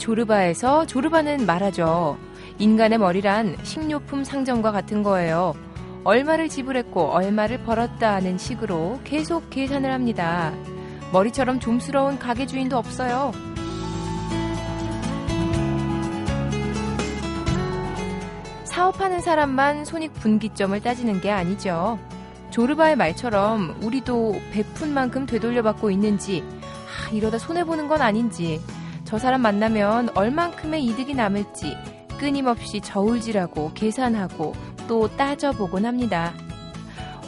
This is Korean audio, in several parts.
조르바에서 조르바는 말하죠. 인간의 머리란 식료품 상점과 같은 거예요. 얼마를 지불했고 얼마를 벌었다 하는 식으로 계속 계산을 합니다. 머리처럼 좀스러운 가게 주인도 없어요. 사업하는 사람만 손익 분기점을 따지는 게 아니죠. 조르바의 말처럼 우리도 베푼 만큼 되돌려받고 있는지, 아, 이러다 손해보는 건 아닌지, 저 사람 만나면 얼만큼의 이득이 남을지 끊임없이 저울질하고 계산하고 또 따져보곤 합니다.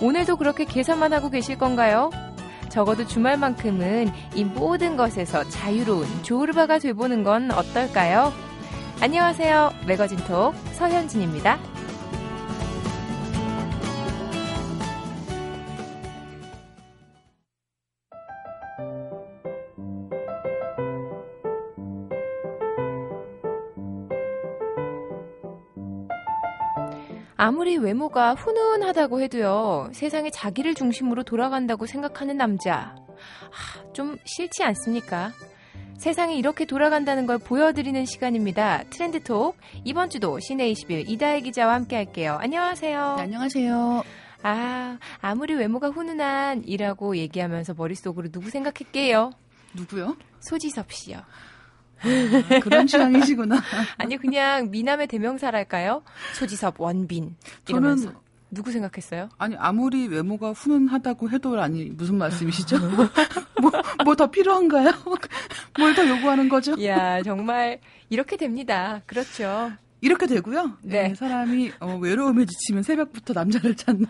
오늘도 그렇게 계산만 하고 계실 건가요? 적어도 주말만큼은 이 모든 것에서 자유로운 조르바가 돼보는 건 어떨까요? 안녕하세요. 매거진톡 서현진입니다. 아무리 외모가 훈훈하다고 해도요, 세상에 자기를 중심으로 돌아간다고 생각하는 남자. 아, 좀 싫지 않습니까? 세상이 이렇게 돌아간다는 걸 보여드리는 시간입니다. 트렌드톡. 이번 주도 시내 21 이다혜 기자와 함께 할게요. 안녕하세요. 네, 안녕하세요. 아, 아무리 외모가 훈훈한이라고 얘기하면서 머릿속으로 누구 생각할게요? 누구요? 소지섭 씨요. 아, 그런 취향이시구나. 아니 그냥 미남의 대명사랄까요? 소지섭, 원빈 이러면서. 저는 누구 생각했어요? 아니 아무리 외모가 훈훈하다고 해도 아니 무슨 말씀이시죠? 뭐 더 필요한가요? 뭘 더 요구하는 거죠? 야 정말 이렇게 됩니다. 그렇죠. 이렇게 되고요. 네. 네 사람이 어, 외로움에 지치면 새벽부터 남자를 찾는.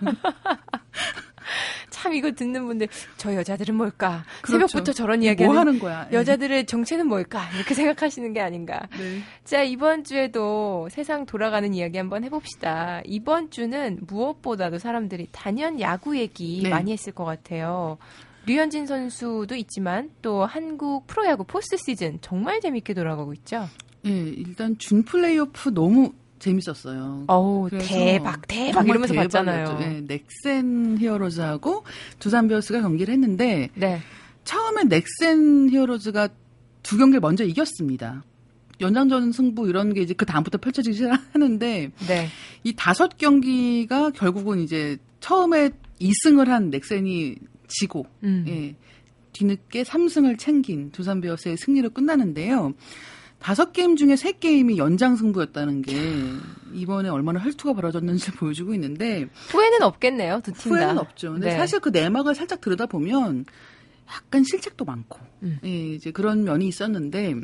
참 이거 듣는 분들 저 여자들은 뭘까? 그렇죠. 새벽부터 저런 이야기 뭐 하는 거야? 예. 여자들의 정체는 뭘까? 이렇게 생각하시는 게 아닌가? 네. 자 이번 주에도 세상 돌아가는 이야기 한번 해봅시다. 이번 주는 무엇보다도 사람들이 단연 야구 얘기 네. 많이 했을 것 같아요. 류현진 선수도 있지만 또 한국 프로야구 포스트 시즌 정말 재밌게 돌아가고 있죠. 예, 일단 준 플레이오프 너무 재밌었어요. 어우, 대박, 대박 이러면서 봤잖아요. 네, 넥센 히어로즈하고 두산 베어스가 경기를 했는데 네. 처음에 넥센 히어로즈가 두 경기를 먼저 이겼습니다. 연장전 승부 이런 게 이제 그 다음부터 펼쳐지기 시작하는데 네. 이 다섯 경기가 결국은 이제 처음에 2승을 한 넥센이 지고 음. 예. 뒤늦게 3승을 챙긴 두산 베어스의 승리로 끝나는데요. 다섯 게임 중에 세 게임이 연장 승부였다는 게 이번에 얼마나 혈투가 벌어졌는지 보여주고 있는데 후회는 없겠네요 두팀 다. 후회는 없죠. 근데 네. 사실 그 내막을 살짝 들여다 보면 약간 실책도 많고 음. 예, 이제 그런 면이 있었는데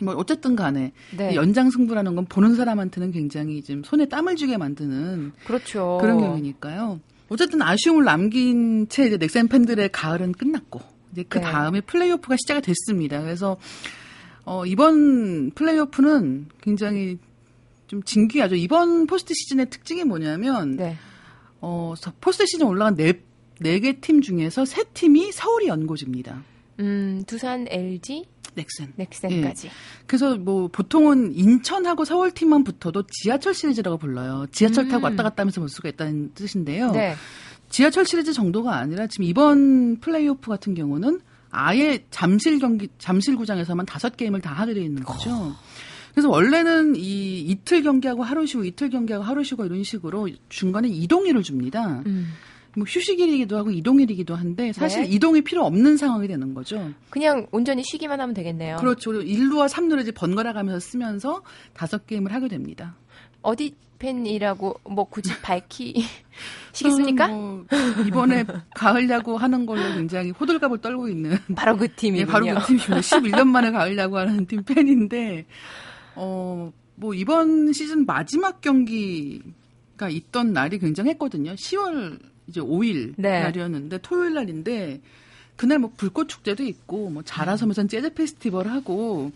뭐 어쨌든 간에 네. 연장 승부라는 건 보는 사람한테는 굉장히 좀 손에 땀을 쥐게 만드는 그렇죠. 그런 경우니까요. 어쨌든 아쉬움을 남긴 채 이제 넥센 팬들의 가을은 끝났고 이제 그 네. 다음에 플레이오프가 시작이 됐습니다. 그래서 어, 이번 플레이오프는 굉장히 좀 진귀하죠. 이번 포스트 시즌의 특징이 뭐냐면 네. 어, 포스트 시즌 올라간 네, 네 개 팀 중에서 세 팀이 서울이 연고지입니다. 음, 두산 LG 넥센. 넥센까지. 예. 그래서 뭐 보통은 인천하고 서울 팀만 붙어도 지하철 시리즈라고 불러요. 지하철 타고 음. 왔다 갔다 하면서 볼 수가 있다는 뜻인데요. 네. 지하철 시리즈 정도가 아니라 지금 이번 플레이오프 같은 경우는 아예 잠실 경기 잠실 구장에서만 다섯 게임을 다 하게 돼 있는 거죠. 그래서 원래는 이 이틀 경기하고 하루 쉬고 이틀 경기하고 하루 쉬고 이런 식으로 중간에 이동일을 줍니다. 음. 뭐 휴식일이기도 하고 이동일이기도 한데 사실 네. 이동이 필요 없는 상황이 되는 거죠. 그냥 온전히 쉬기만 하면 되겠네요. 그렇죠. 일루와 삼루를 이제 번갈아 가면서 쓰면서 다섯 게임을 하게 됩니다. 어디 팬이라고 뭐 굳이 밝히시겠습니까? 뭐 이번에 가을 야구 하는 걸로 굉장히 호들갑을 떨고 있는 바로 그 네, 팀이군요. 바로 그 팀입니다. 11년 만에 가을 야구 하는 팀 팬인데 어, 뭐 이번 시즌 마지막 경기가 있던 날이 굉장했거든요. 10월 이제 5일 네. 날이었는데 토요일 날인데 그날 뭐 불꽃 축제도 있고 뭐 자라섬에선 재즈 페스티벌 하고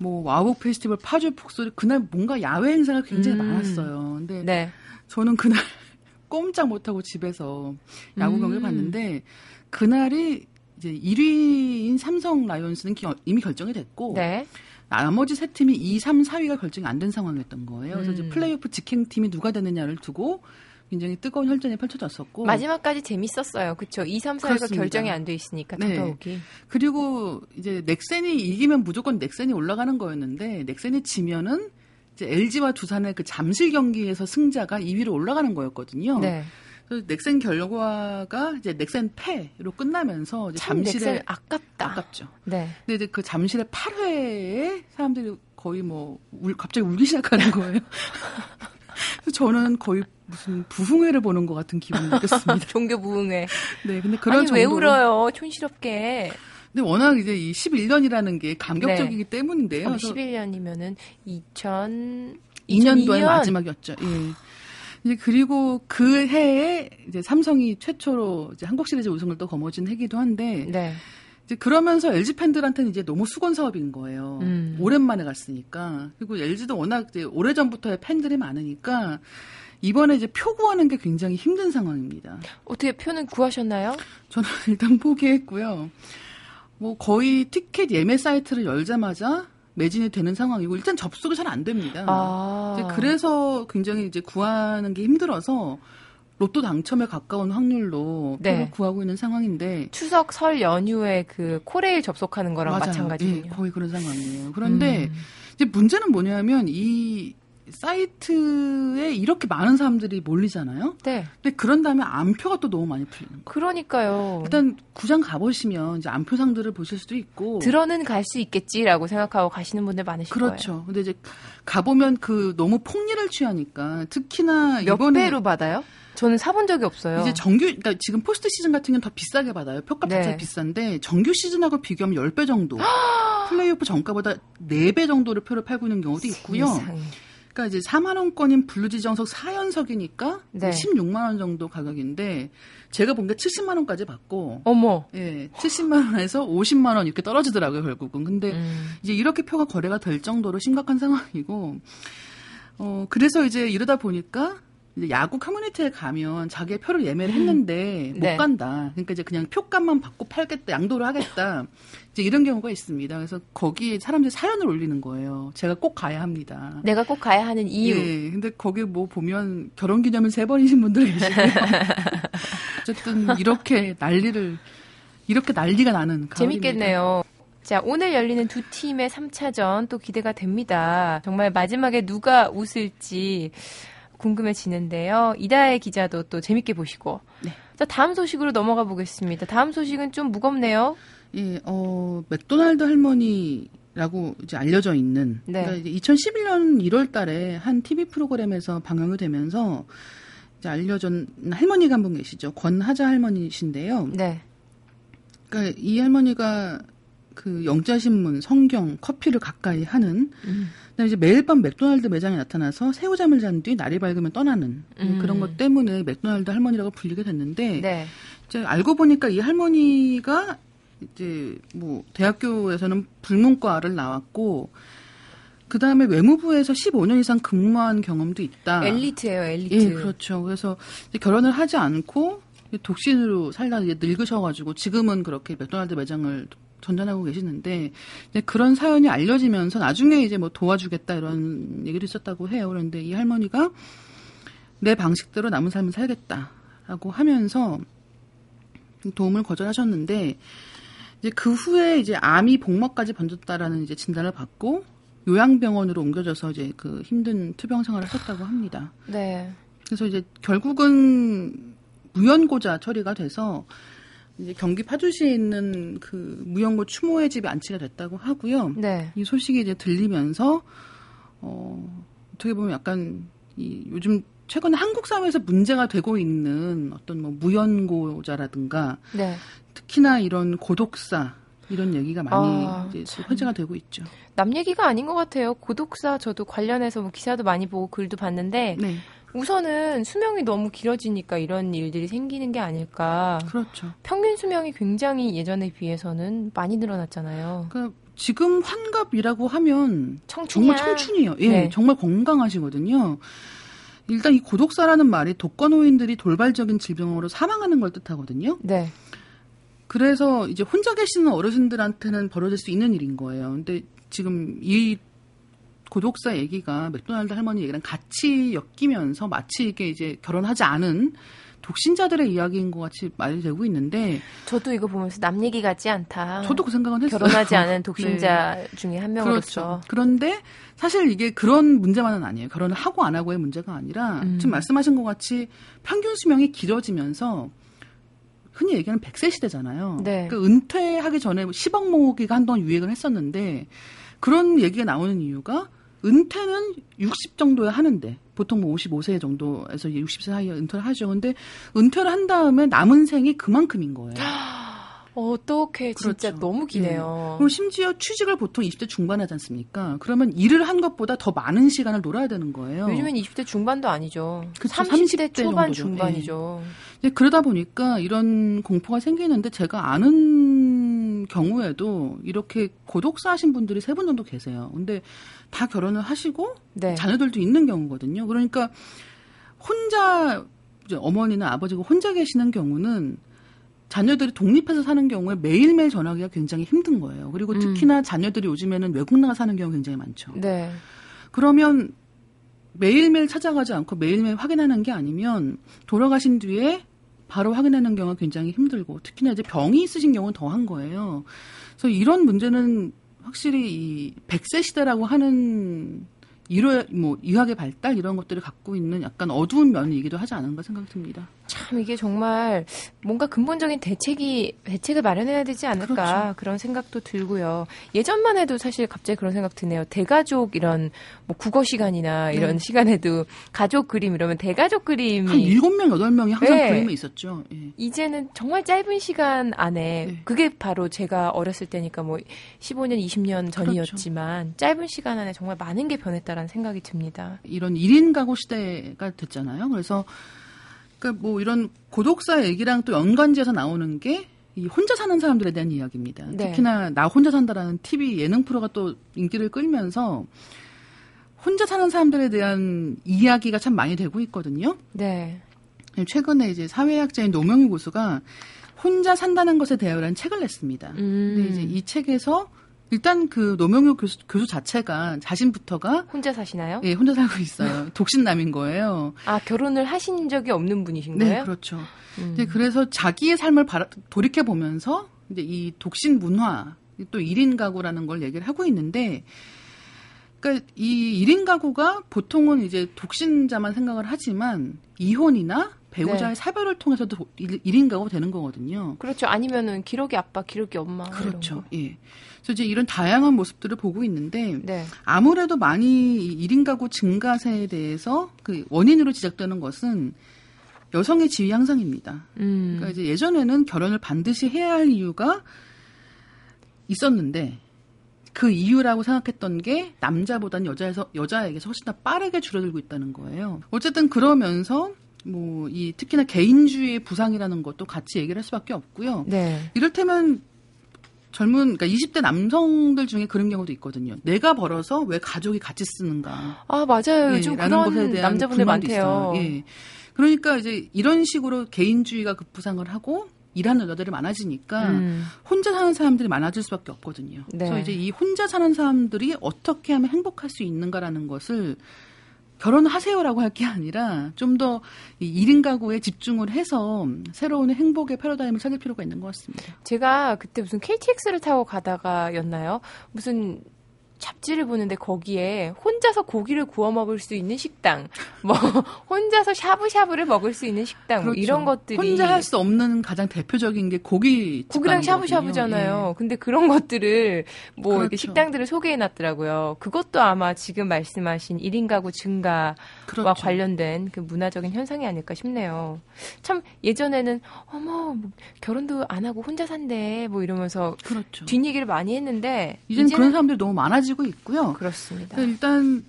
뭐 와우 페스티벌 파주 북소리 그날 뭔가 야외 행사가 굉장히 음. 많았어요. 근데 네. 저는 그날 꼼짝 못하고 집에서 야구 음. 경기를 봤는데 그날이 이제 1위인 삼성 라이온스는 기- 이미 결정이 됐고 네. 나머지 세 팀이 2, 3, 4위가 결정이 안 된 상황이었던 거예요. 그래서 이제 음. 플레이오프 직행 팀이 누가 되느냐를 두고 굉장히 뜨거운 혈전이 펼쳐졌었고 마지막까지 재밌었어요. 그렇죠. 2, 3, 4위가 그렇습니다. 결정이 안 돼 있으니까 네. 더더욱이. 그리고 이제 넥센이 이기면 무조건 넥센이 올라가는 거였는데 넥센이 지면은 이제 LG와 두산의 그 잠실 경기에서 승자가 2위로 올라가는 거였거든요. 네. 그래서 넥센 결과가 이제 넥센 패로 끝나면서 이제 참 잠실에 아깝다. 아깝죠. 네. 근데 이제 그 잠실의 8회에 사람들이 거의 뭐 울, 갑자기 울기 시작하는 거예요. 저는 거의 무슨 부흥회를 보는 것 같은 기분을 느꼈습니다. 종교 부흥회. 네, 근데 그런 아니 왜 울어요? 촌스럽게. 근데 워낙 이제 이 11년이라는 게 감격적이기 때문인데요. 어, 그래서 11년이면은 2000 2년도의 2002년? 마지막이었죠. 예. 이제 그리고 그 해에 이제 삼성이 최초로 이제 한국 시리즈 우승을 또 거머쥔 해기도 한데 네. 이제 그러면서 LG 팬들한테는 이제 너무 수건 사업인 거예요. 음. 오랜만에 갔으니까 그리고 LG도 워낙 이제 오래 전부터의 팬들이 많으니까 이번에 이제 표 구하는 게 굉장히 힘든 상황입니다. 어떻게 표는 구하셨나요? 저는 일단 포기했고요. 뭐 거의 티켓 예매 사이트를 열자마자 매진이 되는 상황이고 일단 접속이 잘 안 됩니다. 아. 그래서 굉장히 이제 구하는 게 힘들어서 로또 당첨에 가까운 확률로 네. 표를 구하고 있는 상황인데 추석 설 연휴에 그 코레일 접속하는 거랑 맞아요. 마찬가지군요. 예, 거의 그런 상황이에요. 그런데 음. 이제 문제는 뭐냐면 이 사이트에 이렇게 많은 사람들이 몰리잖아요. 네. 근데 그런 다음에 암표가 또 너무 많이 풀리는 거예요. 그러니까요. 일단 구장 가보시면 이제 암표상들을 보실 수도 있고 들어는 갈 수 있겠지라고 생각하고 가시는 분들 많으실 거예요. 그렇죠. 근데 이제 가보면 그 너무 폭리를 취하니까 특히나 몇 배로 받아요? 저는 사본 적이 없어요. 이제 정규 그러니까 지금 포스트 시즌 같은 경우는 더 비싸게 받아요. 표값 네. 자체가 비싼데 정규 시즌하고 비교하면 10배 정도. 플레이오프 정가보다 4배 정도를 표를 팔고 있는 경우도 있고요. 세상에. 그러니까 이제 4만 원권인 블루 지정석 4연석이니까 네. 16만 원 정도 가격인데 제가 본 게 70만 원까지 받고 어머. 예, 70만 원에서 50만 원 이렇게 떨어지더라고요, 결국은. 근데 음. 이제 이렇게 표가 거래가 될 정도로 심각한 상황이고, 어, 그래서 이제 이러다 보니까, 이제 야구 커뮤니티에 가면 자기의 표를 예매를 했는데 못 네. 간다. 그러니까 이제 그냥 표값만 받고 팔겠다, 양도를 하겠다. 이제 이런 경우가 있습니다. 그래서 거기에 사람들이 사연을 올리는 거예요. 제가 꼭 가야 합니다. 내가 꼭 가야 하는 이유. 예, 근데 거기 뭐 보면 결혼 기념일 세 번이신 분들 계시고요. 어쨌든 이렇게 난리를, 이렇게 난리가 나는 가을입니다. 재밌겠네요. 자, 오늘 열리는 두 팀의 3차전 또 기대가 됩니다. 정말 마지막에 누가 웃을지 궁금해지는데요. 이다혜 기자도 또 재밌게 보시고. 네. 자, 다음 소식으로 넘어가 보겠습니다. 다음 소식은 좀 무겁네요. 예, 어, 맥도날드 할머니 라고 이제 알려져 있는. 네. 그러니까 이제 2011년 1월 달에 한 TV 프로그램에서 방영이 되면서 이제 알려진 할머니가 한 분 계시죠. 권하자 할머니신데요. 네. 그러니까 이 할머니가 그 영자신문, 성경, 커피를 가까이 하는 음. 그다음에 이제 매일 밤 맥도날드 매장에 나타나서 새우잠을 잔 뒤 날이 밝으면 떠나는 음. 그런 것 때문에 맥도날드 할머니라고 불리게 됐는데 네. 이제 알고 보니까 이 할머니가 이제 뭐 대학교에서는 불문과를 나왔고 그 다음에 외무부에서 15년 이상 근무한 경험도 있다. 엘리트예요, 엘리트. 예, 그렇죠. 그래서 결혼을 하지 않고 독신으로 살다 이제 늙으셔가지고 지금은 그렇게 맥도날드 매장을 전전하고 계시는데 이제 그런 사연이 알려지면서 나중에 이제 뭐 도와주겠다 이런 얘기를 있었다고 해요. 그런데 이 할머니가 내 방식대로 남은 삶을 살겠다라고 하면서 도움을 거절하셨는데 이제 그 후에 이제 암이 복막까지 번졌다라는 이제 진단을 받고 요양병원으로 옮겨져서 이제 그 힘든 투병 생활을 했다고 합니다. 네. 그래서 이제 결국은 무연고자 처리가 돼서 이제 경기 파주시에 있는 그 무연고 추모의 집에 안치가 됐다고 하고요. 네. 이 소식이 이제 들리면서 어 어떻게 보면 약간 이 요즘 최근에 한국 사회에서 문제가 되고 있는 어떤 뭐 무연고자라든가 네. 특히나 이런 고독사 이런 얘기가 많이 아, 이제 참. 회자가 되고 있죠. 남 얘기가 아닌 것 같아요. 고독사 저도 관련해서 뭐 기사도 많이 보고 글도 봤는데 네, 우선은 수명이 너무 길어지니까 이런 일들이 생기는 게 아닐까. 그렇죠. 평균 수명이 굉장히 예전에 비해서는 많이 늘어났잖아요. 그러니까 지금 환갑이라고 하면 청춘이야. 정말 청춘이에요. 예, 네. 정말 건강하시거든요. 일단 이 고독사라는 말이 독거 노인들이 돌발적인 질병으로 사망하는 걸 뜻하거든요. 네. 그래서 이제 혼자 계시는 어르신들한테는 벌어질 수 있는 일인 거예요. 근데 지금 이 고독사 얘기가 맥도날드 할머니 얘기랑 같이 엮이면서 마치 이게 이제 결혼하지 않은 독신자들의 이야기인 것 같이 말이 되고 있는데 저도 이거 보면서 남 얘기 같지 않다. 저도 그 생각은 했어요. 결혼하지 않은 독신자 네. 중에 한 명으로서. 그렇죠. 그런데 사실 이게 그런 문제만은 아니에요. 결혼을 하고 안 하고의 문제가 아니라 음. 지금 말씀하신 것 같이 평균 수명이 길어지면서 흔히 얘기하는 100세 시대잖아요. 네. 그 은퇴하기 전에 10억 모으기가 한동안 유행을 했었는데 그런 얘기가 나오는 이유가 은퇴는 60 정도에 하는데 보통 뭐 55세 정도에서 60세 사이에 은퇴를 하죠. 근데 은퇴를 한 다음에 남은 생이 그만큼인 거예요. 어떻게 진짜 그렇죠. 너무 기네요. 네. 그리고 심지어 취직을 보통 20대 중반에 하지 않습니까? 그러면 일을 한 것보다 더 많은 시간을 놀아야 되는 거예요. 요즘엔 20대 중반도 아니죠. 그쵸, 30대, 30대 초반 정도죠. 중반이죠. 네. 그러다 보니까 이런 공포가 생기는데 제가 아는 경우에도 이렇게 고독사 하신 분들이 세 분 정도 계세요. 근데 다 결혼을 하시고 네. 자녀들도 있는 경우거든요. 그러니까 혼자 어머니나 아버지가 혼자 계시는 경우는 자녀들이 독립해서 사는 경우에 매일매일 전화하기가 굉장히 힘든 거예요. 그리고 음. 특히나 자녀들이 요즘에는 외국 나가 사는 경우 굉장히 많죠. 네. 그러면 매일매일 찾아가지 않고 매일매일 확인하는 게 아니면 돌아가신 뒤에 바로 확인하는 경우가 굉장히 힘들고 특히나 이제 병이 있으신 경우는 더한 거예요. 그래서 이런 문제는 확실히 이 100세 시대라고 하는 이로 뭐 의학의 발달 이런 것들을 갖고 있는 약간 어두운 면이기도 하지 않은가 생각이 듭니다. 참 이게 정말 뭔가 근본적인 대책이 대책을 마련해야 되지 않을까 그렇죠. 그런 생각도 들고요. 예전만 해도 사실 갑자기 그런 생각 드네요. 대가족 이런 뭐 국어 시간이나 네. 이런 네. 시간에도 가족 그림 이러면 대가족 그림이 한 7명 8명이 항상 네. 그림이 있었죠. 예. 이제는 정말 짧은 시간 안에 네. 그게 바로 제가 어렸을 때니까 뭐 15년 20년 전이었지만 그렇죠. 짧은 시간 안에 정말 많은 게 변했다 라는 생각이 듭니다. 이런 1인 가구 시대가 됐잖아요. 그래서 그러니까 뭐 이런 고독사 얘기랑 또 연관지어서 나오는 게 이 혼자 사는 사람들에 대한 이야기입니다. 네. 특히나 나 혼자 산다라는 TV 예능 프로가 또 인기를 끌면서 혼자 사는 사람들에 대한 이야기가 참 많이 되고 있거든요. 네. 최근에 이제 사회학자인 노명희 교수가 혼자 산다는 것에 대하여라는 책을 냈습니다. 음. 근데 이제 이 책에서 일단 그 노명효 교수, 교수 자체가 자신부터가 혼자 사시나요? 예, 혼자 살고 있어요. 독신남인 거예요. 아 결혼을 하신 적이 없는 분이신 네, 거예요? 네, 그렇죠. 음. 이 그래서 자기의 삶을 돌이켜 보면서 이제 이 독신 문화 또 1인 가구라는 걸 얘기를 하고 있는데 그러니까 이 1인 가구가 보통은 이제 독신자만 생각을 하지만 이혼이나 배우자의 네. 사별을 통해서도 1인 가구가 되는 거거든요. 그렇죠. 아니면은 기록이 아빠, 기록이 엄마. 그렇죠. 예. 그래서 이제 이런 다양한 모습들을 보고 있는데 네. 아무래도 많이 1인 가구 증가세에 대해서 그 원인으로 지적되는 것은 여성의 지위 향상입니다. 음. 그러니까 이제 예전에는 결혼을 반드시 해야 할 이유가 있었는데 그 이유라고 생각했던 게 남자보다는 여자에서 여자에게서 훨씬 더 빠르게 줄어들고 있다는 거예요. 어쨌든 그러면서 뭐 이 특히나 개인주의의 부상이라는 것도 같이 얘기를 할 수밖에 없고요. 네. 이를테면 젊은 그러니까 20대 남성들 중에 그런 경우도 있거든요. 내가 벌어서 왜 가족이 같이 쓰는가? 아 맞아요. 예, 그런 것에 대한 남자분들 많대요. 예. 그러니까 이제 이런 식으로 개인주의가 급부상을 하고 일하는 여자들이 많아지니까 음. 혼자 사는 사람들이 많아질 수밖에 없거든요. 네. 그래서 이제 이 혼자 사는 사람들이 어떻게 하면 행복할 수 있는가라는 것을 결혼하세요라고 할 게 아니라 좀더 1인 가구에 집중을 해서 새로운 행복의 패러다임을 찾을 필요가 있는 것 같습니다. 제가 그때 무슨 KTX를 타고 가다가였나요? 무슨 잡지를 보는데 거기에 혼자서 고기를 구워 먹을 수 있는 식당, 뭐 혼자서 샤브샤브를 먹을 수 있는 식당, 뭐 그렇죠. 뭐 이런 것들이 혼자 할 수 없는 가장 대표적인 게 고기 고기랑 샤브샤브잖아요. 예. 근데 그런 것들을 뭐 그렇죠. 이렇게 식당들을 소개해 놨더라고요. 그것도 아마 지금 말씀하신 1인 가구 증가와 그렇죠. 관련된 그 문화적인 현상이 아닐까 싶네요. 참 예전에는 어머 뭐 결혼도 안 하고 혼자 산대 뭐 이러면서 그렇죠. 뒷얘기를 많이 했는데 이제는 그런 사람들이 너무 많아지 많아지고 있고요. 그렇습니다. 일단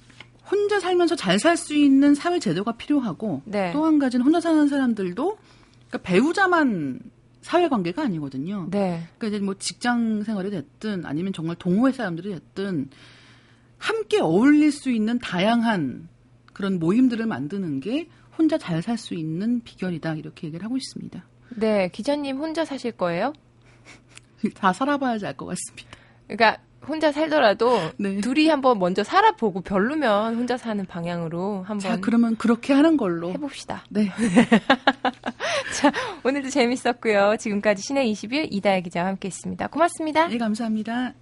혼자 살면서 잘 살 수 있는 사회 제도가 필요하고 네. 또한 가지는 혼자 사는 사람들도 그러니까 배우자만 사회관계가 아니거든요. 네. 그러니까 이제 뭐 직장 생활이 됐든 아니면 정말 동호회 사람들이 됐든 함께 어울릴 수 있는 다양한 그런 모임들을 만드는 게 혼자 잘 살 수 있는 비결이다 이렇게 얘기를 하고 있습니다. 네, 기자님 혼자 사실 거예요? 다 살아봐야지 알 것 같습니다. 그러니까 혼자 살더라도 네. 둘이 한번 먼저 살아보고 별로면 혼자 사는 방향으로 한번 자, 그러면 그렇게 하는 걸로 해봅시다. 네. 자, 오늘도 재밌었고요. 지금까지 신의 20일 이다혜 기자와 함께했습니다. 고맙습니다. 네, 감사합니다.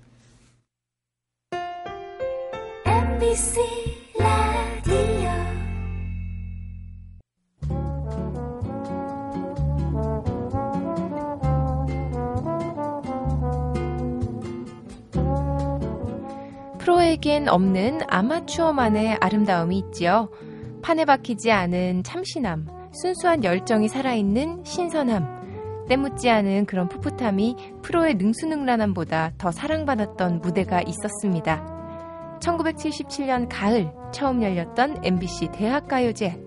MBC 프로에겐 없는 아마추어만의 아름다움이 있지요. 판에 박히지 않은 참신함, 순수한 열정이 살아있는 신선함, 때묻지 않은 그런 풋풋함이 프로의 능수능란함보다 더 사랑받았던 무대가 있었습니다. 1977년 가을 처음 열렸던 MBC 대학가요제.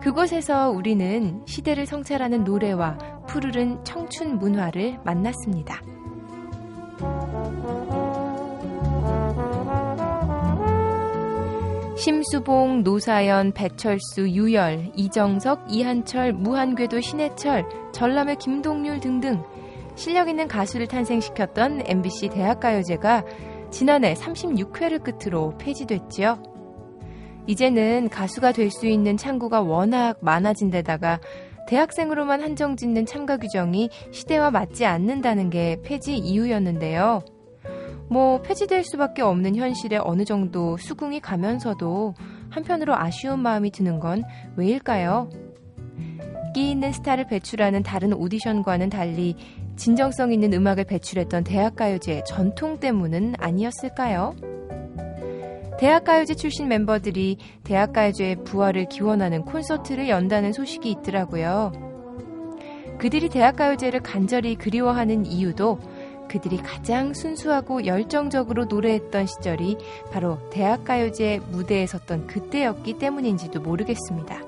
그곳에서 우리는 시대를 성찰하는 노래와 푸르른 청춘 문화를 만났습니다. 심수봉, 노사연, 배철수, 유열, 이정석, 이한철, 무한궤도 신해철, 전람회 김동률 등등 실력 있는 가수를 탄생시켰던 MBC 대학가요제가 지난해 36회를 끝으로 폐지됐지요. 이제는 가수가 될 수 있는 창구가 워낙 많아진 데다가 대학생으로만 한정 짓는 참가 규정이 시대와 맞지 않는다는 게 폐지 이유였는데요. 뭐 폐지될 수밖에 없는 현실에 어느 정도 수긍이 가면서도 한편으로 아쉬운 마음이 드는 건 왜일까요? 끼 있는 스타를 배출하는 다른 오디션과는 달리 진정성 있는 음악을 배출했던 대학가요제 전통 때문은 아니었을까요? 대학가요제 출신 멤버들이 대학가요제의 부활을 기원하는 콘서트를 연다는 소식이 있더라고요. 그들이 대학가요제를 간절히 그리워하는 이유도 그들이 가장 순수하고 열정적으로 노래했던 시절이 바로 대학가요제 무대에 섰던 그때였기 때문인지도 모르겠습니다.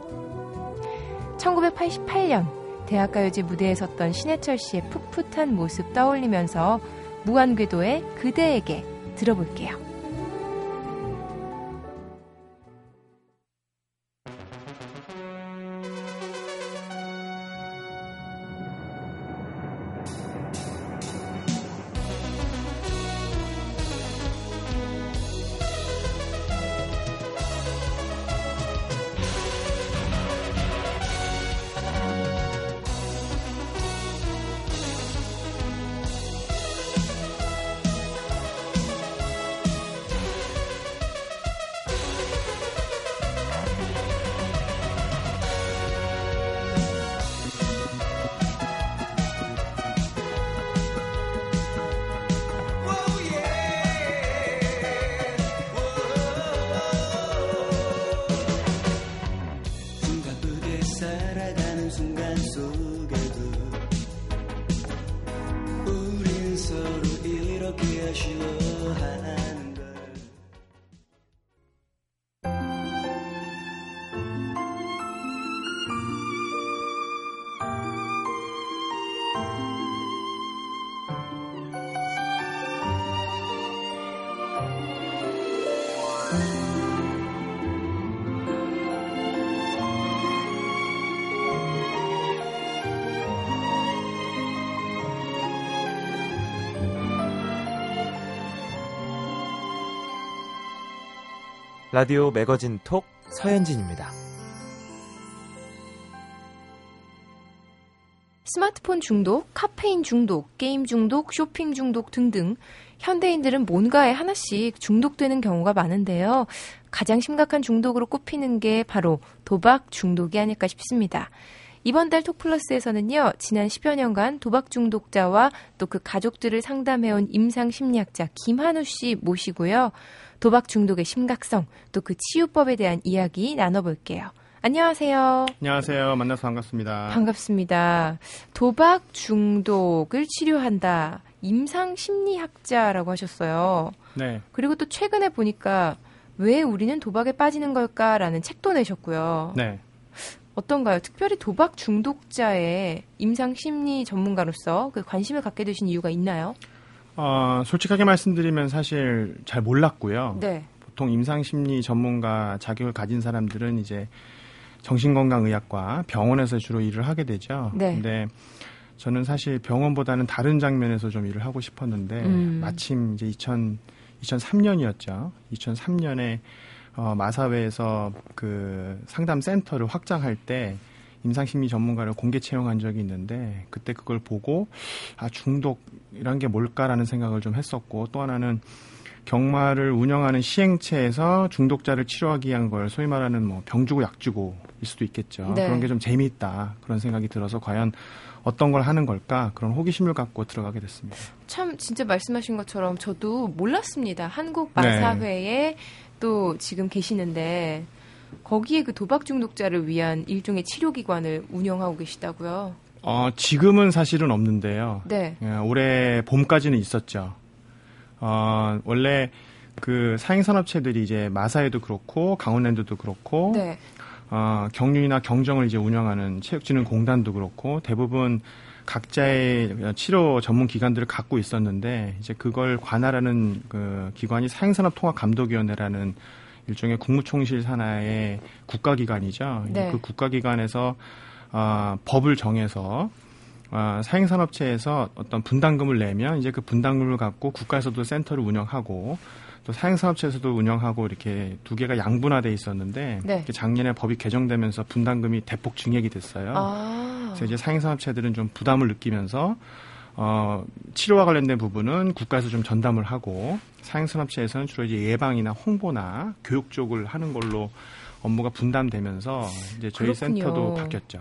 1988년 대학가요제 무대에 섰던 신해철 씨의 풋풋한 모습 떠올리면서 무한궤도의 그대에게 들어볼게요. 라디오 매거진 톡 서현진입니다. 스마트폰 중독, 카페인 중독, 게임 중독, 쇼핑 중독 등등 현대인들은 뭔가에 하나씩 중독되는 경우가 많은데요. 가장 심각한 중독으로 꼽히는 게 바로 도박 중독이 아닐까 싶습니다. 이번 달 톡플러스에서는요, 지난 10여 년간 도박 중독자와 또 그 가족들을 상담해온 임상 심리학자 김한우 씨 모시고요. 도박 중독의 심각성, 또 그 치유법에 대한 이야기 나눠볼게요. 안녕하세요. 안녕하세요. 만나서 반갑습니다. 반갑습니다. 도박 중독을 치료한다. 임상 심리학자라고 하셨어요. 네. 그리고 또 최근에 보니까 왜 우리는 도박에 빠지는 걸까라는 책도 내셨고요. 네. 어떤가요? 특별히 도박 중독자의 임상 심리 전문가로서 그 관심을 갖게 되신 이유가 있나요? 어, 솔직하게 말씀드리면 사실 잘 몰랐고요. 네. 보통 임상심리 전문가 자격을 가진 사람들은 이제 정신건강의학과 병원에서 주로 일을 하게 되죠. 네. 근데 저는 사실 병원보다는 다른 장면에서 좀 일을 하고 싶었는데 음. 마침 이제 2000 2003년이었죠. 2003년에 어, 마사회에서 그 상담 센터를 확장할 때 임상심리 전문가를 공개 채용한 적이 있는데 그때 그걸 보고 아 중독이란 게 뭘까라는 생각을 좀 했었고 또 하나는 경마를 운영하는 시행체에서 중독자를 치료하기 위한 걸 소위 말하는 뭐 병 주고 약 주고일 수도 있겠죠. 네. 그런 게 좀 재미있다 그런 생각이 들어서 과연 어떤 걸 하는 걸까 그런 호기심을 갖고 들어가게 됐습니다. 참 진짜 말씀하신 것처럼 저도 몰랐습니다. 한국 네. 마사회에 또 지금 계시는데 거기에 그 도박 중독자를 위한 일종의 치료기관을 운영하고 계시다고요. 어, 지금은 사실은 없는데요. 네. 예, 올해 봄까지는 있었죠. 어, 원래 그 사행산업체들이 이제 마사에도 그렇고 강원랜드도 그렇고 네. 어, 경륜이나 경정을 이제 운영하는 체육진흥공단도 그렇고 대부분 각자의 치료 전문 기관들을 갖고 있었는데 이제 그걸 관할하는 그 기관이 사행산업통합감독위원회라는 일종의 국무총실 산하의 국가기관이죠. 네. 그 국가기관에서 어, 법을 정해서 어, 사행산업체에서 어떤 분담금을 내면 이제 그 분담금을 갖고 국가에서도 센터를 운영하고 또 사행산업체에서도 운영하고 이렇게 두 개가 양분화돼 있었는데 네. 작년에 법이 개정되면서 분담금이 대폭 증액이 됐어요. 아. 그래서 이제 사행산업체들은 좀 부담을 느끼면서 어, 치료와 관련된 부분은 국가에서 좀 전담을 하고 사행산업체에서는 주로 이제 예방이나 홍보나 교육 쪽을 하는 걸로 업무가 분담되면서 이제 저희 그렇군요. 센터도 바뀌었죠.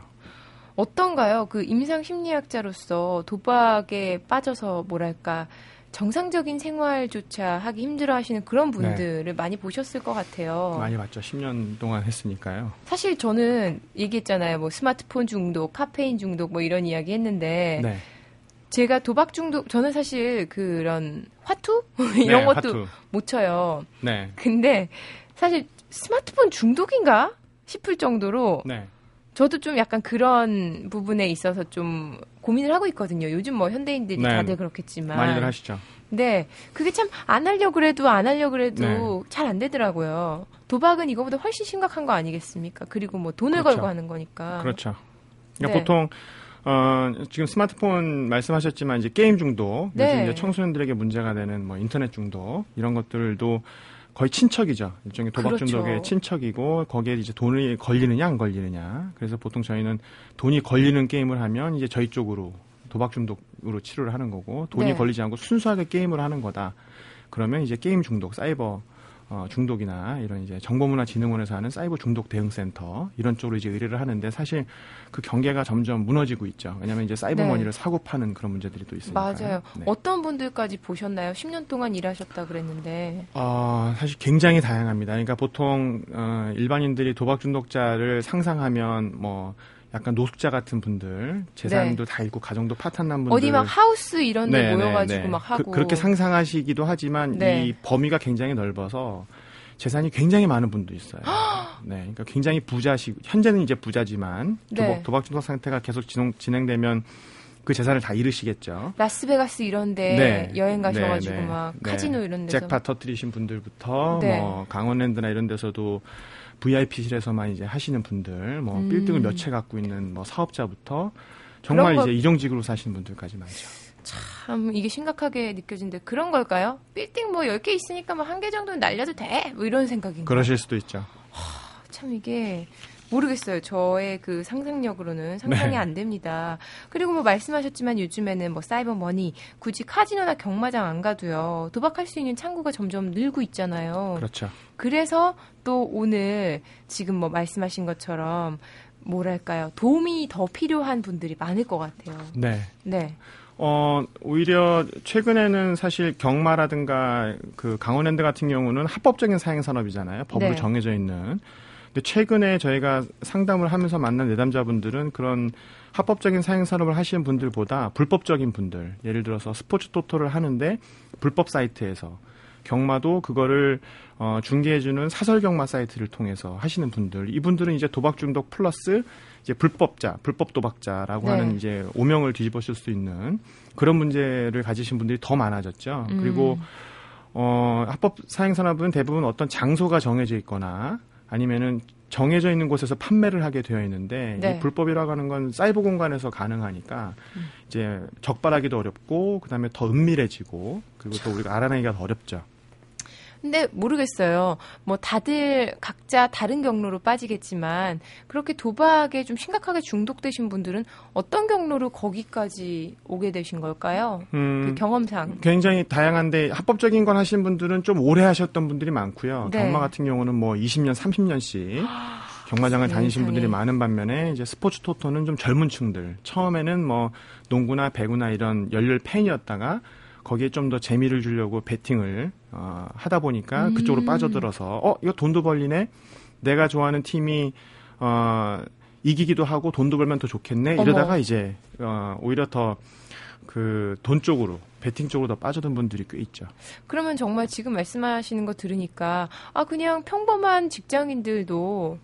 어떤가요? 그 임상 심리학자로서 도박에 빠져서 뭐랄까 정상적인 생활조차 하기 힘들어 하시는 그런 분들을 많이 보셨을 것 같아요. 네. 많이 봤죠. 10년 동안 했으니까요. 사실 저는 얘기했잖아요. 뭐 스마트폰 중독, 카페인 중독 뭐 이런 이야기 했는데 네. 제가 도박 중독 저는 사실 그런 화투 이런 네, 것도 하투. 못 쳐요. 네. 근데 사실 스마트폰 중독인가 싶을 정도로 네. 저도 좀 약간 그런 부분에 있어서 좀 고민을 하고 있거든요. 요즘 뭐 현대인들이 네. 다들 그렇겠지만. 많이들 하시죠. 네. 그게 참 안 하려 그래도 안 하려 그래도 네. 잘안 되더라고요. 도박은 이거보다 훨씬 심각한 거 아니겠습니까? 그리고 뭐 돈을 그렇죠. 걸고 하는 거니까. 그렇죠. 그러니까 네. 보통 어, 지금 스마트폰 말씀하셨지만 이제 게임 중독, 네. 요즘 이제 청소년들에게 문제가 되는 뭐 인터넷 중독 이런 것들도 거의 친척이죠. 일종의 도박 그렇죠. 중독의 친척이고 거기에 이제 돈이 걸리느냐 안 걸리느냐. 그래서 보통 저희는 돈이 걸리는 게임을 하면 이제 저희 쪽으로 도박 중독으로 치료를 하는 거고 돈이 네. 걸리지 않고 순수하게 게임을 하는 거다. 그러면 이제 게임 중독, 사이버 어, 중독이나 이런 이제 정보문화진흥원에서 하는 사이버 중독 대응센터 이런 쪽으로 이제 의뢰를 하는데 사실 그 경계가 점점 무너지고 있죠. 왜냐하면 이제 사이버 네. 머니를 사고 파는 그런 문제들이 또 있으니까. 맞아요. 네. 어떤 분들까지 보셨나요? 10년 동안 일하셨다 그랬는데. 어, 사실 굉장히 다양합니다. 그러니까 보통 어, 일반인들이 도박 중독자를 상상하면 뭐 약간 노숙자 같은 분들 재산도 다 잃고 가정도 파탄난 분들 네. 어디 막 하우스 이런 데 네, 모여가지고 네, 네. 막 하고. 그, 렇게 상상하시기도 하지만 네. 이 범위가 굉장히 넓어서 재산이 굉장히 많은 분도 있어요. 네, 그러니까 굉장히 부자시고 현재는 이제 부자지만 네. 도박, 도박 중독 상태가 계속 진행, 진행되면 그 재산을 다 잃으시겠죠. 라스베가스 이런데 네. 여행 가셔가지고 네, 네. 막 네. 카지노 이런 데서 잭팟 터트리신 분들부터 네. 뭐 강원랜드나 이런 데서도 VIP실에서만 이제 하시는 분들, 뭐 음. 빌딩을 몇 채 갖고 있는 뭐 사업자부터 정말 이제 이정직으로 사시는 분들까지 많죠. 참 이게 심각하게 느껴지는데 그런 걸까요? 빌딩 뭐 10개 있으니까 뭐 한 개 정도는 날려도 돼? 뭐 이런 생각인가? 그러실 수도 있죠. 참 이게 모르겠어요. 저의 그 상상력으로는 상상이 네. 안 됩니다. 그리고 뭐 말씀하셨지만 요즘에는 뭐 사이버 머니 굳이 카지노나 경마장 안 가도요. 도박할 수 있는 창구가 점점 늘고 있잖아요. 그렇죠. 그래서 또 오늘 지금 뭐 말씀하신 것처럼 뭐랄까요. 도움이 더 필요한 분들이 많을 것 같아요. 네. 네. 어, 오히려 최근에는 사실 경마라든가 그 강원랜드 같은 경우는 합법적인 사행 산업이잖아요. 법으로 네. 정해져 있는. 근데 최근에 저희가 상담을 하면서 만난 내담자분들은 그런 합법적인 사행 산업을 하시는 분들보다 불법적인 분들, 예를 들어서 스포츠 토토를 하는데 불법 사이트에서 경마도 그거를 어, 중개해주는 사설 경마 사이트를 통해서 하시는 분들, 이분들은 이제 도박 중독 플러스 이제 불법자, 불법 도박자라고 네. 하는 이제 오명을 뒤집어쓸 수 있는 그런 문제를 가지신 분들이 더 많아졌죠. 음. 그리고 어, 합법 사행 산업은 대부분 어떤 장소가 정해져 있거나 아니면은 정해져 있는 곳에서 판매를 하게 되어 있는데 네. 이 불법이라고 하는 건 사이버 공간에서 가능하니까 음. 이제 적발하기도 어렵고 그다음에 더 은밀해지고 그리고 또 우리가 알아내기가 더 어렵죠. 근데 모르겠어요. 뭐 다들 각자 다른 경로로 빠지겠지만 그렇게 도박에 좀 심각하게 중독되신 분들은 어떤 경로로 거기까지 오게 되신 걸까요? 음, 그 경험상. 굉장히 다양한데 합법적인 걸 하신 분들은 좀 오래 하셨던 분들이 많고요. 네. 경마 같은 경우는 뭐 20년, 30년씩 경마장을 다니신 세상에. 분들이 많은 반면에 이제 스포츠 토토는 좀 젊은 층들 처음에는 뭐 농구나 배구나 이런 열렬 팬이었다가 거기에 좀 더 재미를 주려고 베팅을 어, 하다 보니까 음. 그쪽으로 빠져들어서 어 이거 돈도 벌리네 내가 좋아하는 팀이 어 이기기도 하고 돈도 벌면 더 좋겠네 어머. 이러다가 이제 어 오히려 더 그 돈 쪽으로 베팅 쪽으로 더 빠져든 분들이 꽤 있죠. 그러면 정말 지금 말씀하시는 거 들으니까 아 그냥 평범한 직장인들도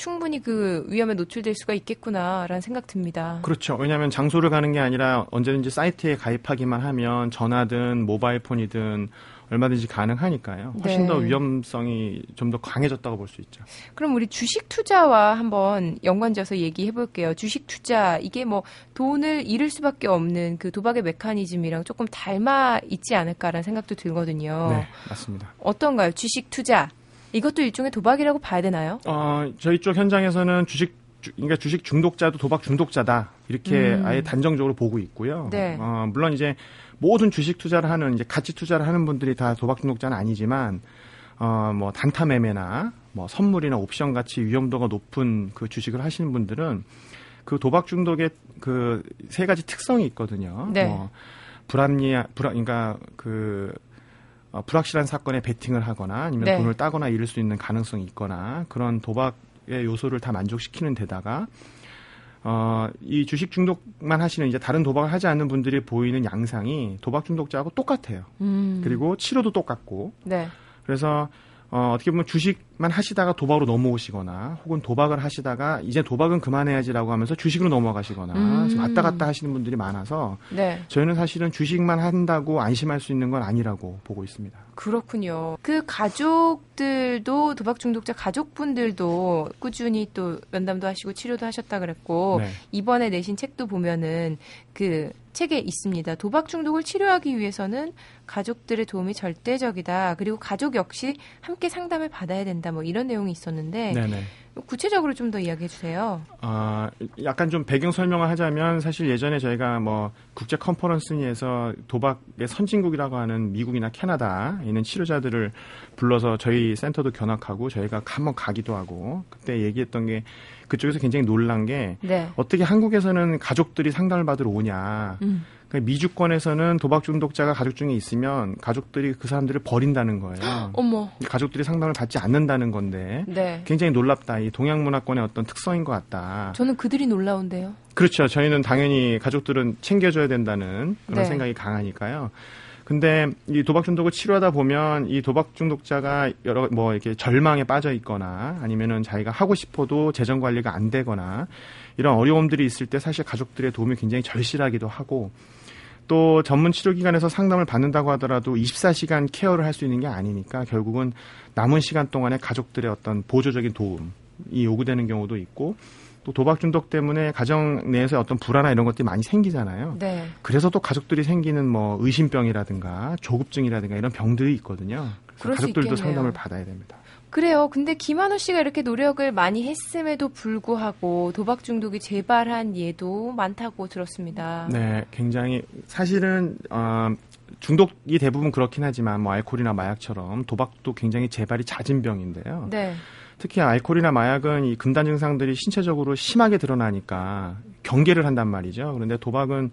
충분히 그 위험에 노출될 수가 있겠구나라는 생각 듭니다. 그렇죠. 왜냐하면 장소를 가는 게 아니라 언제든지 사이트에 가입하기만 하면 전화든 모바일 폰이든 얼마든지 가능하니까요. 훨씬 네. 더 위험성이 좀 더 강해졌다고 볼 수 있죠. 그럼 우리 주식 투자와 한번 연관지어서 얘기해 볼게요. 주식 투자 이게 뭐 돈을 잃을 수밖에 없는 그 도박의 메커니즘이랑 조금 닮아 있지 않을까라는 생각도 들거든요. 네, 맞습니다. 어떤가요? 주식 투자 이것도 일종의 도박이라고 봐야 되나요? 어, 저희 쪽 현장에서는 주식 주- 그러니까 주식 중독자도 도박 중독자다 이렇게 음. 아예 단정적으로 보고 있고요. 네. 어, 물론 이제 모든 주식 투자를 하는 이제 가치 투자를 하는 분들이 다 도박 중독자는 아니지만 어, 뭐 단타 매매나 뭐 선물이나 옵션 같이 위험도가 높은 그 주식을 하시는 분들은 그 도박 중독의 그 세 가지 특성이 있거든요. 네. 뭐 불합리 불합 그러니까 그 어, 불확실한 사건에 베팅을 하거나 아니면 네. 돈을 따거나 잃을 수 있는 가능성이 있거나 그런 도박의 요소를 다 만족시키는 데다가 어, 이 주식 중독만 하시는 이제 다른 도박을 하지 않는 분들이 보이는 양상이 도박 중독자하고 똑같아요. 음. 그리고 치료도 똑같고 네. 그래서 어, 어떻게 보면 주식 만 하시다가 도박으로 넘어오시거나 혹은 도박을 하시다가 이제 도박은 그만해야지라고 하면서 주식으로 넘어가시거나 음. 왔다 갔다 하시는 분들이 많아서 네. 저희는 사실은 주식만 한다고 안심할 수 있는 건 아니라고 보고 있습니다. 그렇군요. 그 가족들도 도박 중독자 가족분들도 꾸준히 또 면담도 하시고 치료도 하셨다 그랬고 네. 이번에 내신 책도 보면은 그 책에 있습니다. 도박 중독을 치료하기 위해서는 가족들의 도움이 절대적이다. 그리고 가족 역시 함께 상담을 받아야 된다. 뭐 이런 내용이 있었는데 네네. 구체적으로 좀 더 이야기해 주세요. 아, 약간 좀 배경 설명을 하자면 사실 예전에 저희가 뭐 국제 컨퍼런스에서 도박의 선진국이라고 하는 미국이나 캐나다 있는 치료자들을 불러서 저희 센터도 견학하고 저희가 한번 가기도 하고 그때 얘기했던 게 그쪽에서 굉장히 놀란 게 네. 어떻게 한국에서는 가족들이 상담을 받으러 오냐. 음. 그러니까 미주권에서는 도박 중독자가 가족 중에 있으면 가족들이 그 사람들을 버린다는 거예요. 어머. 가족들이 상담을 받지 않는다는 건데 네. 굉장히 놀랍다. 이 동양 문화권의 어떤 특성인 것 같다. 저는 그들이 놀라운데요. 그렇죠. 저희는 당연히 가족들은 챙겨줘야 된다는 그런 네. 생각이 강하니까요. 근데 이 도박 중독을 치료하다 보면 이 도박 중독자가 여러 뭐 이렇게 절망에 빠져 있거나 아니면은 자기가 하고 싶어도 재정 관리가 안 되거나 이런 어려움들이 있을 때 사실 가족들의 도움이 굉장히 절실하기도 하고 또 전문 치료기관에서 상담을 받는다고 하더라도 24시간 케어를 할 수 있는 게 아니니까 결국은 남은 시간 동안에 가족들의 어떤 보조적인 도움이 요구되는 경우도 있고 또 도박 중독 때문에 가정 내에서 어떤 불안이나 이런 것들이 많이 생기잖아요. 네. 그래서 또 가족들이 생기는 뭐 의심병이라든가 조급증이라든가 이런 병들이 있거든요. 그래서 수 가족들도. 상담을 받아야 됩니다. 그래요. 근데 김한호 씨가 이렇게 노력을 많이 했음에도 불구하고 도박 중독이 재발한 예도 많다고 들었습니다. 네, 굉장히 사실은 어, 중독이 대부분 그렇긴 하지만 뭐 알코올이나 마약처럼 도박도 굉장히 재발이 잦은 병인데요. 네. 특히 알코올이나 마약은 이 금단 증상들이 신체적으로 심하게 드러나니까 경계를 한단 말이죠. 그런데 도박은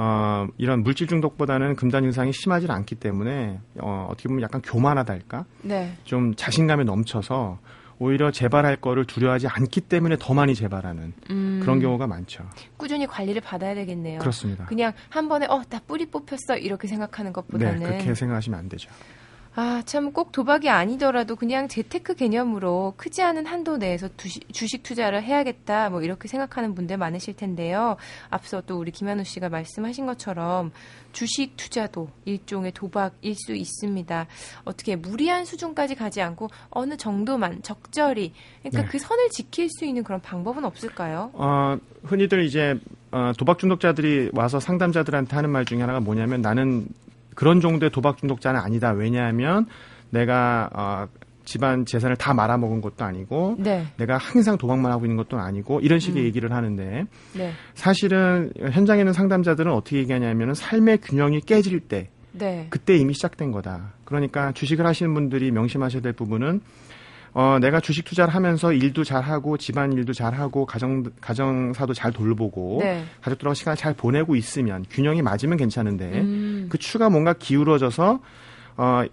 어, 이런 물질 중독보다는 금단 증상이 심하지 않기 때문에 어, 어떻게 보면 약간 교만하달까? 네. 좀 자신감에 넘쳐서 오히려 재발할 거를 두려워하지 않기 때문에 더 많이 재발하는 음, 그런 경우가 많죠. 꾸준히 관리를 받아야 되겠네요. 그렇습니다. 그냥 한 번에 어, 나 뿌리 뽑혔어 이렇게 생각하는 네, 것보다는 그렇게 생각하시면 안 되죠. 아, 참 꼭 도박이 아니더라도 그냥 재테크 개념으로 크지 않은 한도 내에서 두시- 주식 투자를 해야겠다. 뭐 이렇게 생각하는 분들 많으실 텐데요. 앞서 또 우리 김한우 씨가 말씀하신 것처럼 주식 투자도 일종의 도박일 수 있습니다. 어떻게 무리한 수준까지 가지 않고 어느 정도만 적절히 그러니까 네. 그 선을 지킬 수 있는 그런 방법은 없을까요? 어, 흔히들 이제 어, 도박 중독자들이 와서 상담자들한테 하는 말 중에 하나가 뭐냐면 나는 그런 정도의 도박 중독자는 아니다. 왜냐하면 내가 어, 집안 재산을 다 말아먹은 것도 아니고 네. 내가 항상 도박만 하고 있는 것도 아니고 이런 식의 얘기를 하는데 네. 사실은 현장에 있는 상담자들은 어떻게 얘기하냐면은 삶의 균형이 깨질 때 네. 그때 이미 시작된 거다. 그러니까 주식을 하시는 분들이 명심하셔야 될 부분은 어, 내가 주식 투자를 하면서 일도 잘 하고 집안 일도 잘 하고 가정 가정사도 잘 돌보고 네. 가족들하고 시간을 잘 보내고 있으면 균형이 맞으면 괜찮은데 음. 그 추가 뭔가 기울어져서 어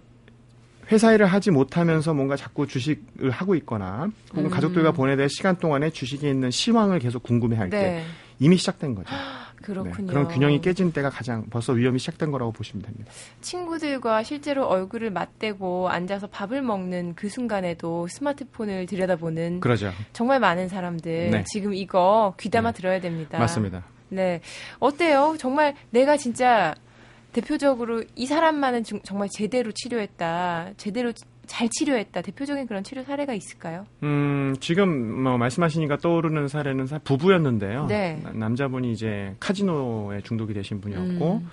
회사 일을 하지 못하면서 뭔가 자꾸 주식을 하고 있거나 혹은 음. 가족들과 보내야 될 시간 동안에 주식에 있는 시황을 계속 궁금해할 때 네. 이미 시작된 거죠. 네, 그렇군요. 그런 균형이 깨진 때가 가장 벌써 위험이 시작된 거라고 보시면 됩니다. 친구들과 실제로 얼굴을 맞대고 앉아서 밥을 먹는 그 순간에도 스마트폰을 들여다보는 그러죠. 정말 많은 사람들 네. 지금 이거 귀담아 네. 들어야 됩니다. 맞습니다. 네. 어때요? 정말 내가 진짜 대표적으로 이 사람만은 중- 정말 제대로 치료했다. 제대로 잘 치료했다. 대표적인 그런 치료 사례가 있을까요? 음, 지금 뭐 말씀하시니까 떠오르는 사례는 사- 부부였는데요. 네. 나- 남자분이 이제 카지노에 중독이 되신 분이었고, 음.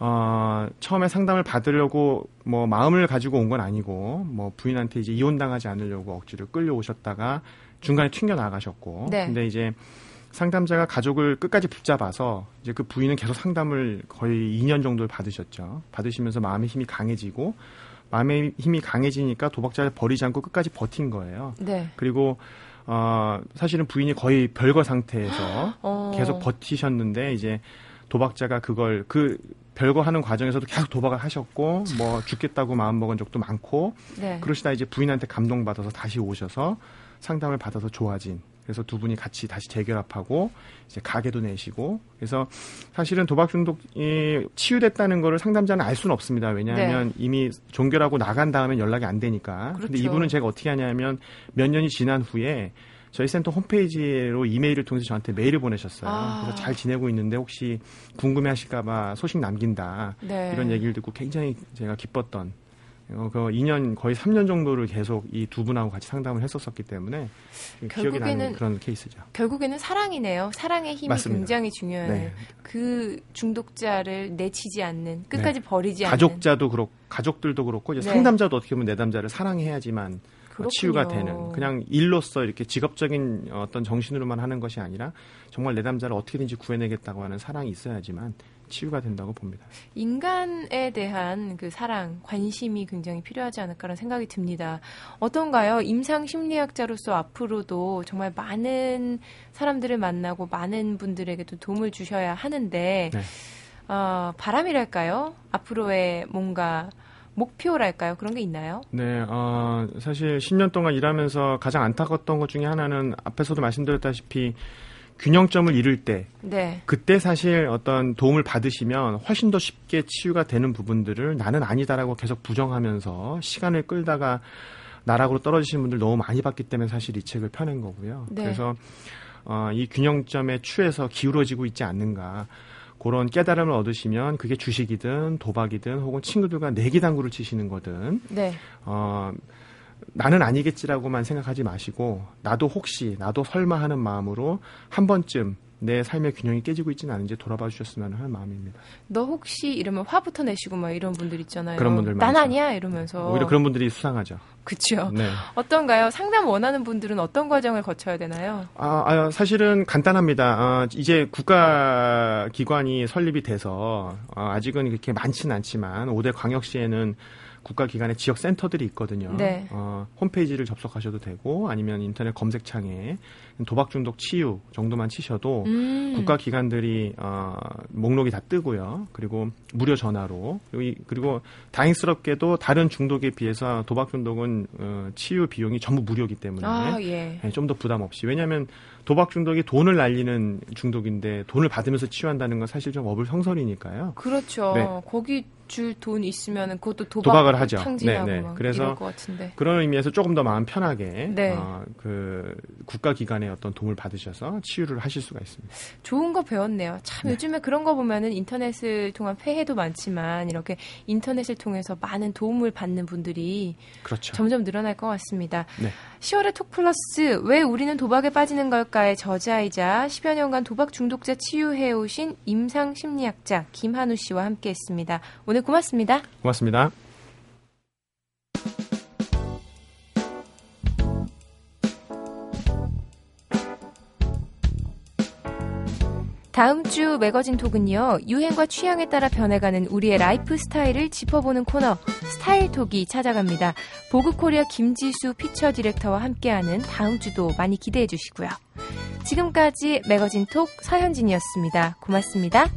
어, 처음에 상담을 받으려고 뭐 마음을 가지고 온 건 아니고, 뭐 부인한테 이제 이혼당하지 않으려고 억지로 끌려오셨다가 중간에 튕겨 나가셨고, 네. 근데 이제 상담자가 가족을 끝까지 붙잡아서 이제 그 부인은 계속 상담을 거의 2년 정도를 받으셨죠. 받으시면서 마음의 힘이 강해지고, 마음의 힘이 강해지니까 도박자를 버리지 않고 끝까지 버틴 거예요. 네. 그리고 어 사실은 부인이 거의 별거 상태에서 어. 계속 버티셨는데 이제 도박자가 그걸 그 별거 하는 과정에서도 계속 도박을 하셨고 뭐 죽겠다고 마음 먹은 적도 많고 네. 그러시다 이제 부인한테 감동받아서 다시 오셔서 상담을 받아서 좋아진 그래서 두 분이 같이 다시 재결합하고 이제 가게도 내시고 그래서 사실은 도박 중독이 치유됐다는 거를 상담자는 알 수는 없습니다. 왜냐하면 이미 종결하고 나간 다음에 연락이 안 되니까. 근데 그렇죠. 이분은 제가 어떻게 하냐면 몇 년이 지난 후에 저희 센터 홈페이지로 이메일을 통해서 저한테 메일을 보내셨어요. 아. 그래서 잘 지내고 있는데 혹시 궁금해하실까봐 소식 남긴다 네. 이런 얘기를 듣고 굉장히 제가 기뻤던 어, 그 2년 거의 3년 정도를 계속 이 두 분하고 같이 상담을 했었었기 때문에 기억이 나는 그런 케이스죠. 결국에는 사랑이네요. 사랑의 힘이 맞습니다. 굉장히 중요해요. 네. 그 중독자를 내치지 않는, 끝까지 버리지 않는. 가족자도 그렇고 가족들도 그렇고 이제 네. 상담자도 어떻게 보면 내담자를 사랑해야지만 어, 그렇군요. 치유가 되는 그냥 일로서 이렇게 직업적인 어떤 정신으로만 하는 것이 아니라 정말 내담자를 어떻게든지 구해내겠다고 하는 사랑이 있어야지만 치유가 된다고 봅니다. 인간에 대한 그 사랑, 관심이 굉장히 필요하지 않을까라는 생각이 듭니다. 어떤가요? 임상 심리학자로서 앞으로도 정말 많은 사람들을 만나고 많은 분들에게도 도움을 주셔야 하는데, 네. 어, 바람이랄까요? 앞으로의 뭔가 목표랄까요? 그런 게 있나요? 네, 어, 사실 10년 동안 일하면서 가장 안타까웠던 것 중에 하나는 앞에서도 말씀드렸다시피 균형점을 잃을 때 네. 그때 사실 어떤 도움을 받으시면 훨씬 더 쉽게 치유가 되는 부분들을 나는 아니다라고 계속 부정하면서 시간을 끌다가 나락으로 떨어지시는 분들 너무 많이 봤기 때문에 사실 이 책을 펴낸 거고요. 네. 그래서 어, 이 균형점에 취해서 기울어지고 있지 않는가 그런 깨달음을 얻으시면 그게 주식이든 도박이든 혹은 친구들과 내기당구를 치시는 거든 네. 어, 나는 아니겠지라고만 생각하지 마시고 나도 혹시 나도 설마 하는 마음으로 한 번쯤 내 삶의 균형이 깨지고 있지는 않은지 돌아봐 주셨으면 하는 마음입니다. 너 혹시 이러면 화부터 내시고 막 이런 분들 있잖아요. 그런 분들 난 많죠. 아니야 이러면서. 오히려 그런 분들이 수상하죠. 그쵸. 네. 어떤가요? 상담 원하는 분들은 어떤 과정을 거쳐야 되나요? 아, 아, 사실은 간단합니다. 아, 이제 국가 기관이 설립이 돼서 아, 아직은 그렇게 많지는 않지만 5대 광역시에는 국가기관의 지역 센터들이 있거든요. 네. 어, 홈페이지를 접속하셔도 되고 아니면 인터넷 검색창에 도박 중독 치유 정도만 치셔도 음. 국가기관들이 어, 목록이 다 뜨고요. 그리고 무료 전화로 그리고, 이- 그리고 다행스럽게도 다른 중독에 비해서 도박 중독은 어, 치유 비용이 전부 무료이기 때문에 아, 예. 좀더 부담 없이 왜냐하면 도박 중독이 돈을 날리는 중독인데 돈을 받으면서 치유한다는 건 사실 좀 어불성설이니까요. 그렇죠. 네. 거기 줄 돈 있으면 그것도 도박 도박을 하죠. 네, 네. 막 그래서. 그런 의미에서 조금 더 마음 편하게 네. 어, 그 국가 기관의 어떤 도움을 받으셔서 치유를 하실 수가 있습니다. 좋은 거 배웠네요. 참 네. 요즘에 그런 거 보면은 인터넷을 통한 폐해도 많지만 이렇게 인터넷을 통해서 많은 도움을 받는 분들이 그렇죠. 점점 늘어날 것 같습니다. 네. 10월의 톡 플러스 왜 우리는 도박에 빠지는 걸까의 저자이자 10여 년간 도박 중독자 치유해 오신 임상 심리학자 김한우 씨와 함께했습니다. 오늘 고맙습니다. 고맙습니다. 다음 주 매거진 톡은요, 유행과 취향에 따라 변해가는 우리의 라이프 스타일을 짚어보는 코너, 스타일 톡이 찾아갑니다. 보그 코리아 김지수 피처 디렉터와 함께하는 다음 주도 많이 기대해 주시고요. 지금까지 매거진 톡 서현진이었습니다. 고맙습니다.